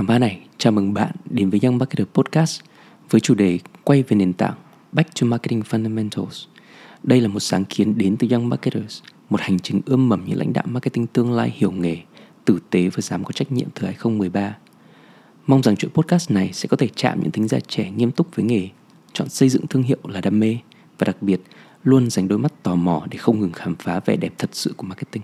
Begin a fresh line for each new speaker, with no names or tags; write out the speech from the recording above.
Tháng 3 này, chào mừng bạn đến với Young Marketer Podcast với chủ đề quay về nền tảng Back to Marketing Fundamentals. Đây là một sáng kiến đến từ Young Marketers, một hành trình ươm mầm những lãnh đạo marketing tương lai hiểu nghề, tử tế và dám có trách nhiệm từ 2013. Mong rằng chuỗi podcast này sẽ có thể chạm những tính giả trẻ nghiêm túc với nghề, chọn xây dựng thương hiệu là đam mê và đặc biệt luôn dành đôi mắt tò mò để không ngừng khám phá vẻ đẹp thật sự của marketing.